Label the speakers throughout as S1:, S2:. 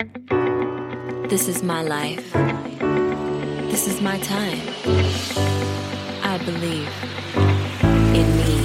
S1: This is my life. This is my time. I believe in me.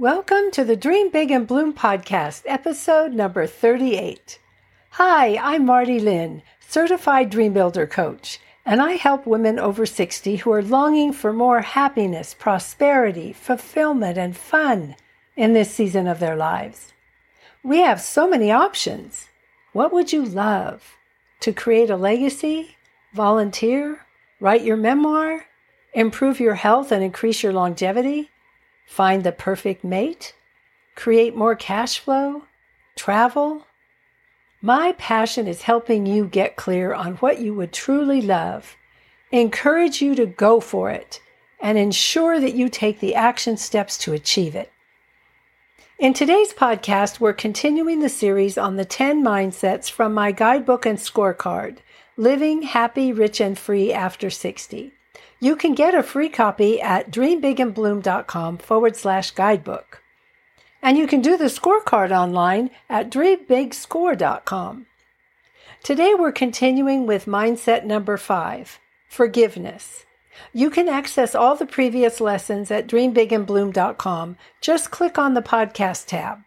S2: Welcome to the Dream Big and Bloom podcast, episode number 38. Hi, I'm Marty Lynn, certified dream builder coach, and I help women over 60 who are longing for more happiness, prosperity, fulfillment, and fun in this season of their lives. We have so many options. What would you love? To create a legacy? Volunteer? Write your memoir? Improve your health and increase your longevity? Find the perfect mate? Create more cash flow? Travel? My passion is helping you get clear on what you would truly love, encourage you to go for it, and ensure that you take the action steps to achieve it. In today's podcast, we're continuing the series on the 10 mindsets from my guidebook and scorecard, Living Happy, Rich, and Free After 60. You can get a free copy at dreambigandbloom.com forward slash guidebook. And you can do the scorecard online at dreambigscore.com. Today we're continuing with mindset number five forgiveness. You can access all the previous lessons at dreambigandbloom.com. Just click on the podcast tab.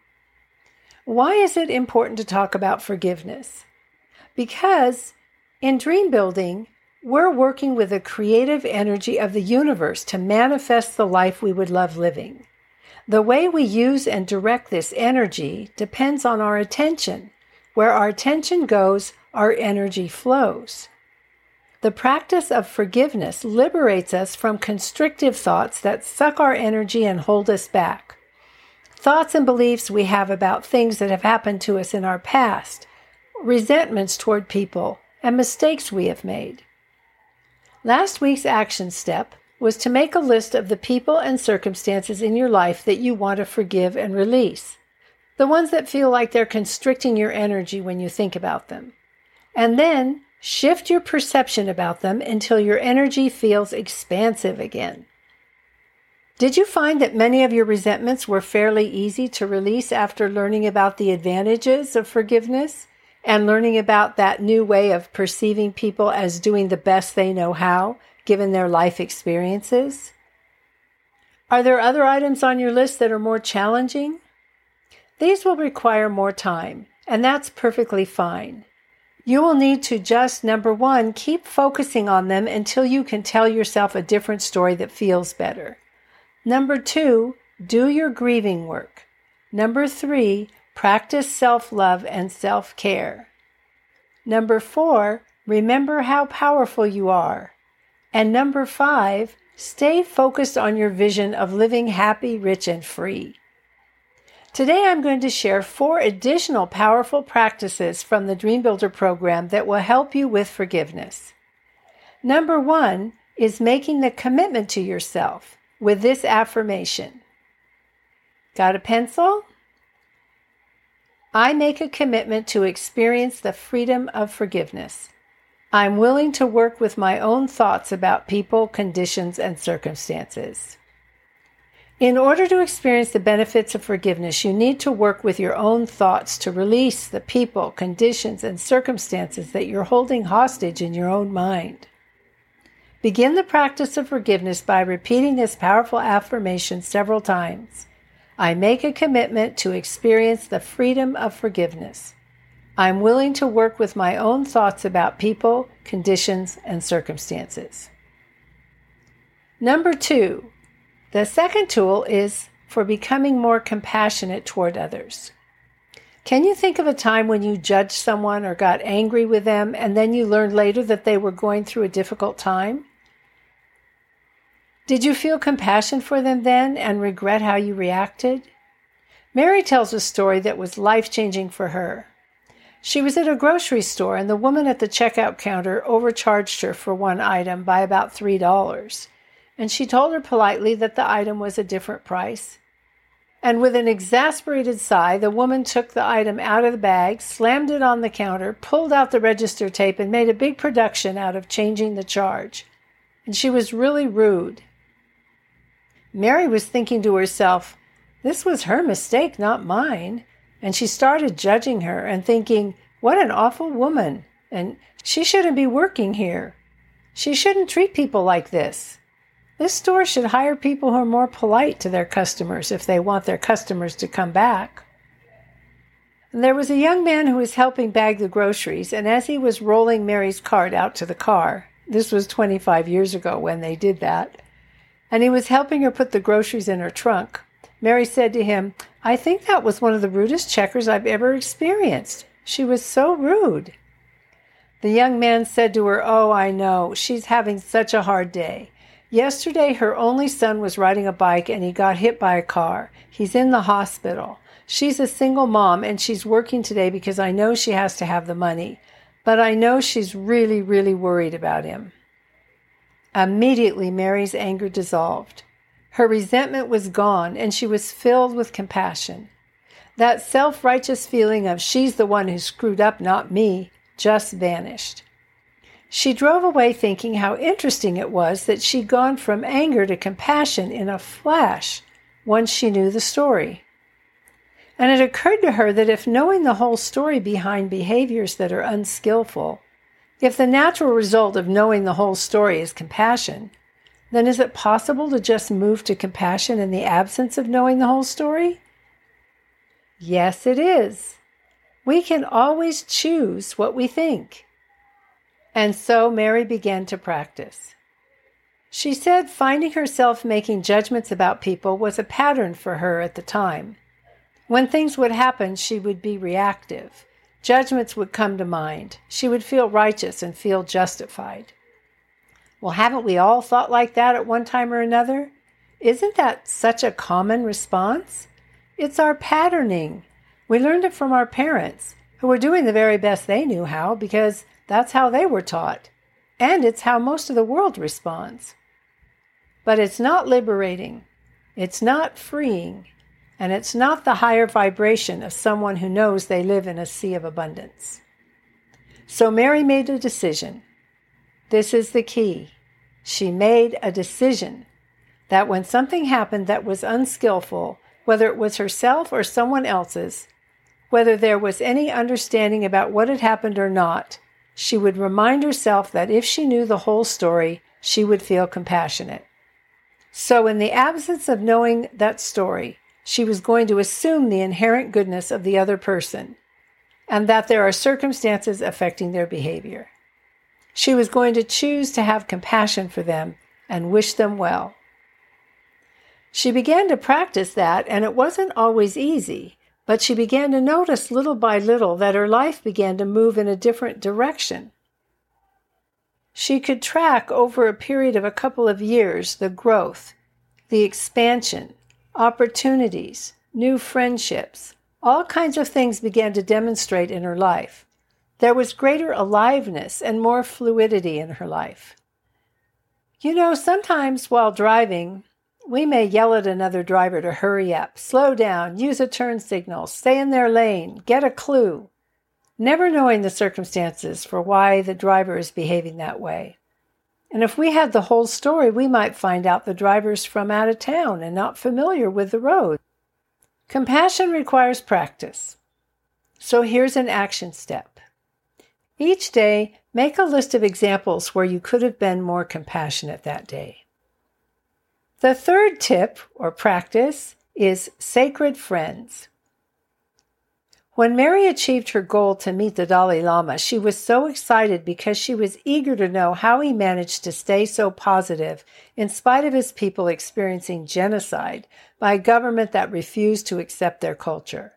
S2: Why is it important to talk about forgiveness? Because in dream building, we're working with the creative energy of the universe to manifest the life we would love living. The way we use and direct this energy depends on our attention. Where our attention goes, our energy flows. The practice of forgiveness liberates us from constrictive thoughts that suck our energy and hold us back. Thoughts and beliefs we have about things that have happened to us in our past, resentments toward people, and mistakes we have made. Last week's action step was to make a list of the people and circumstances in your life that you want to forgive and release. The ones that feel like they're constricting your energy when you think about them. And then shift your perception about them until your energy feels expansive again. Did you find that many of your resentments were fairly easy to release after learning about the advantages of forgiveness and learning about that new way of perceiving people as doing the best they know how, given their life experiences? Are there other items on your list that are more challenging? These will require more time, and that's perfectly fine. You will need to just, number one, keep focusing on them until you can tell yourself a different story that feels better. Number two, do your grieving work. Number three, practice self love and self care. Number four, remember how powerful you are. And number five, stay focused on your vision of living happy, rich, and free. Today, I'm going to share four additional powerful practices from the Dream Builder program that will help you with forgiveness. Number one is making the commitment to yourself with this affirmation. Got a pencil? I make a commitment to experience the freedom of forgiveness. I'm willing to work with my own thoughts about people, conditions, and circumstances. In order to experience the benefits of forgiveness, you need to work with your own thoughts to release the people, conditions, and circumstances that you're holding hostage in your own mind. Begin the practice of forgiveness by repeating this powerful affirmation several times. I make a commitment to experience the freedom of forgiveness. I'm willing to work with my own thoughts about people, conditions, and circumstances. Number two, the second tool is for becoming more compassionate toward others. Can you think of a time when you judged someone or got angry with them and then you learned later that they were going through a difficult time? Did you feel compassion for them then and regret how you reacted? Mary tells a story that was life changing for her. She was at a grocery store and the woman at the checkout counter overcharged her for one item by about $3. And she told her politely that the item was a different price. And with an exasperated sigh, the woman took the item out of the bag, slammed it on the counter, pulled out the register tape, and made a big production out of changing the charge. And she was really rude. Mary was thinking to herself, this was her mistake, not mine. And she started judging her and thinking, what an awful woman. And she shouldn't be working here. She shouldn't treat people like this. This store should hire people who are more polite to their customers if they want their customers to come back. And there was a young man who was helping bag the groceries, and as he was rolling Mary's cart out to the car, this was 25 years ago when they did that, and he was helping her put the groceries in her trunk, Mary said to him, I think that was one of the rudest checkers I've ever experienced. She was so rude. The young man said to her, Oh, I know. She's having such a hard day. Yesterday, her only son was riding a bike and he got hit by a car. He's in the hospital. She's a single mom and she's working today because I know she has to have the money. But I know she's really, really worried about him. Immediately, Mary's anger dissolved. Her resentment was gone and she was filled with compassion. That self righteous feeling of she's the one who screwed up, not me, just vanished. She drove away thinking how interesting it was that she'd gone from anger to compassion in a flash once she knew the story. And it occurred to her that if knowing the whole story behind behaviors that are unskillful, if the natural result of knowing the whole story is compassion, then is it possible to just move to compassion in the absence of knowing the whole story? Yes, it is. We can always choose what we think. And so Mary began to practice. She said finding herself making judgments about people was a pattern for her at the time. When things would happen, she would be reactive. Judgments would come to mind. She would feel righteous and feel justified. Well, haven't we all thought like that at one time or another? Isn't that such a common response? It's our patterning. We learned it from our parents, who were doing the very best they knew how because that's how they were taught, and it's how most of the world responds. But it's not liberating, it's not freeing, and it's not the higher vibration of someone who knows they live in a sea of abundance. So Mary made a decision. This is the key. She made a decision that when something happened that was unskillful, whether it was herself or someone else's, whether there was any understanding about what had happened or not, she would remind herself that if she knew the whole story, she would feel compassionate. So, in the absence of knowing that story, she was going to assume the inherent goodness of the other person and that there are circumstances affecting their behavior. She was going to choose to have compassion for them and wish them well. She began to practice that, and it wasn't always easy but she began to notice little by little that her life began to move in a different direction. She could track over a period of a couple of years the growth, the expansion, opportunities, new friendships. All kinds of things began to demonstrate in her life. There was greater aliveness and more fluidity in her life. You know, sometimes while driving, we may yell at another driver to hurry up, slow down, use a turn signal, stay in their lane, get a clue, never knowing the circumstances for why the driver is behaving that way. And if we had the whole story, we might find out the driver's from out of town and not familiar with the road. Compassion requires practice. So here's an action step. Each day, make a list of examples where you could have been more compassionate that day. The third tip or practice is sacred friends. When Mary achieved her goal to meet the Dalai Lama, she was so excited because she was eager to know how he managed to stay so positive in spite of his people experiencing genocide by a government that refused to accept their culture.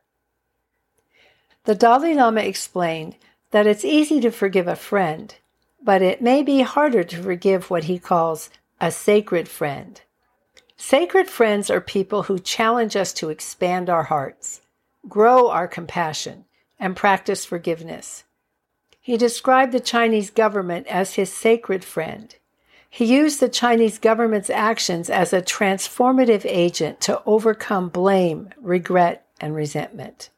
S2: The Dalai Lama explained that it's easy to forgive a friend, but it may be harder to forgive what he calls a sacred friend. Sacred friends are people who challenge us to expand our hearts, grow our compassion, and practice forgiveness. He described the Chinese government as his sacred friend. He used the Chinese government's actions as a transformative agent to overcome blame, regret, and resentment.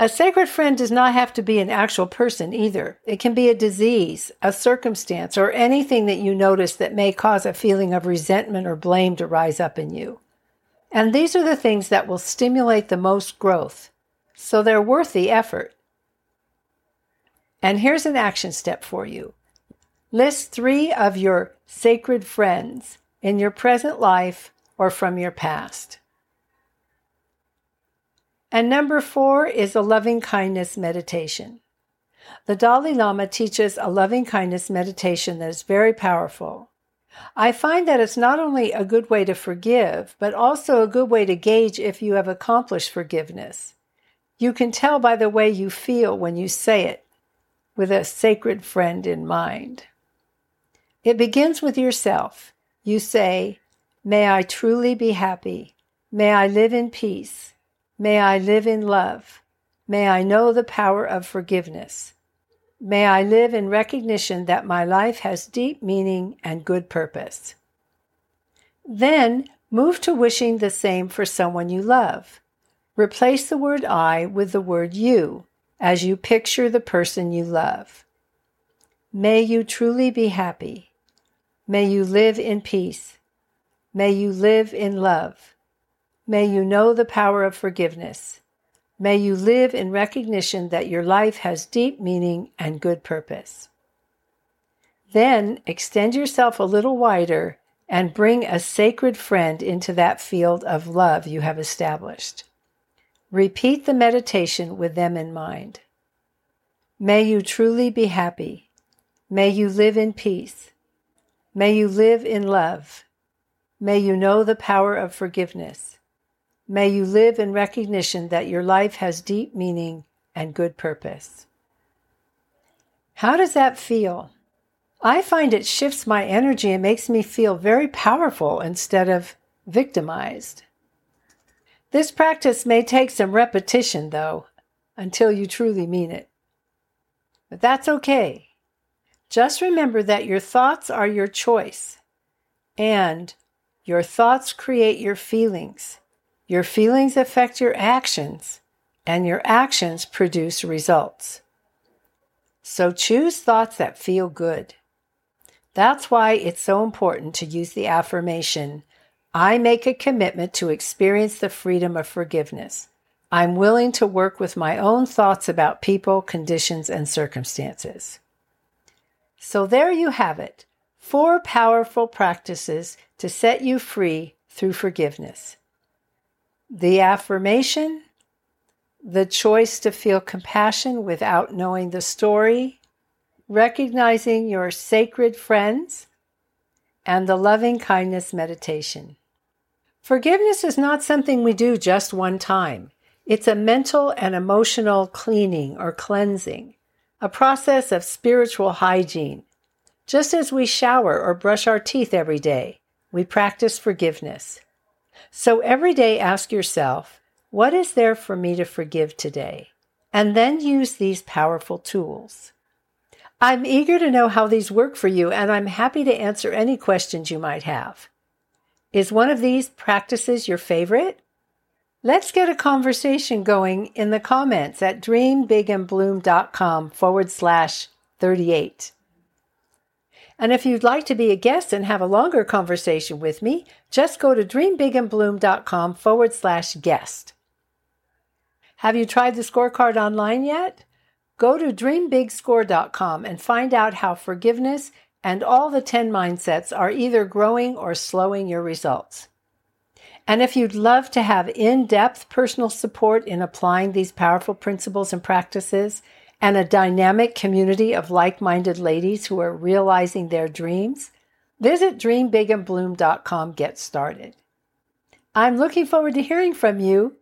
S2: A sacred friend does not have to be an actual person either. It can be a disease, a circumstance, or anything that you notice that may cause a feeling of resentment or blame to rise up in you. And these are the things that will stimulate the most growth, so they're worth the effort. And here's an action step for you list three of your sacred friends in your present life or from your past. And number four is a loving kindness meditation. The Dalai Lama teaches a loving kindness meditation that is very powerful. I find that it's not only a good way to forgive, but also a good way to gauge if you have accomplished forgiveness. You can tell by the way you feel when you say it with a sacred friend in mind. It begins with yourself. You say, May I truly be happy. May I live in peace. May I live in love. May I know the power of forgiveness. May I live in recognition that my life has deep meaning and good purpose. Then move to wishing the same for someone you love. Replace the word I with the word you as you picture the person you love. May you truly be happy. May you live in peace. May you live in love. May you know the power of forgiveness. May you live in recognition that your life has deep meaning and good purpose. Then extend yourself a little wider and bring a sacred friend into that field of love you have established. Repeat the meditation with them in mind. May you truly be happy. May you live in peace. May you live in love. May you know the power of forgiveness. May you live in recognition that your life has deep meaning and good purpose. How does that feel? I find it shifts my energy and makes me feel very powerful instead of victimized. This practice may take some repetition, though, until you truly mean it. But that's okay. Just remember that your thoughts are your choice, and your thoughts create your feelings. Your feelings affect your actions, and your actions produce results. So choose thoughts that feel good. That's why it's so important to use the affirmation I make a commitment to experience the freedom of forgiveness. I'm willing to work with my own thoughts about people, conditions, and circumstances. So there you have it four powerful practices to set you free through forgiveness the affirmation, the choice to feel compassion without knowing the story, recognizing your sacred friends, and the loving kindness meditation. Forgiveness is not something we do just one time. It's a mental and emotional cleaning or cleansing, a process of spiritual hygiene. Just as we shower or brush our teeth every day, we practice forgiveness. So every day ask yourself, what is there for me to forgive today? And then use these powerful tools. I'm eager to know how these work for you, and I'm happy to answer any questions you might have. Is one of these practices your favorite? Let's get a conversation going in the comments at dreambigandbloom.com forward slash 38. And if you'd like to be a guest and have a longer conversation with me, just go to dreambigandbloom.com forward slash guest. Have you tried the scorecard online yet? Go to dreambigscore.com and find out how forgiveness and all the 10 mindsets are either growing or slowing your results. And if you'd love to have in depth personal support in applying these powerful principles and practices, and a dynamic community of like minded ladies who are realizing their dreams, visit dreambigandbloom.com. Get started. I'm looking forward to hearing from you.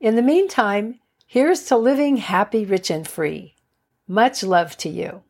S2: In the meantime, here's to living happy, rich, and free. Much love to you.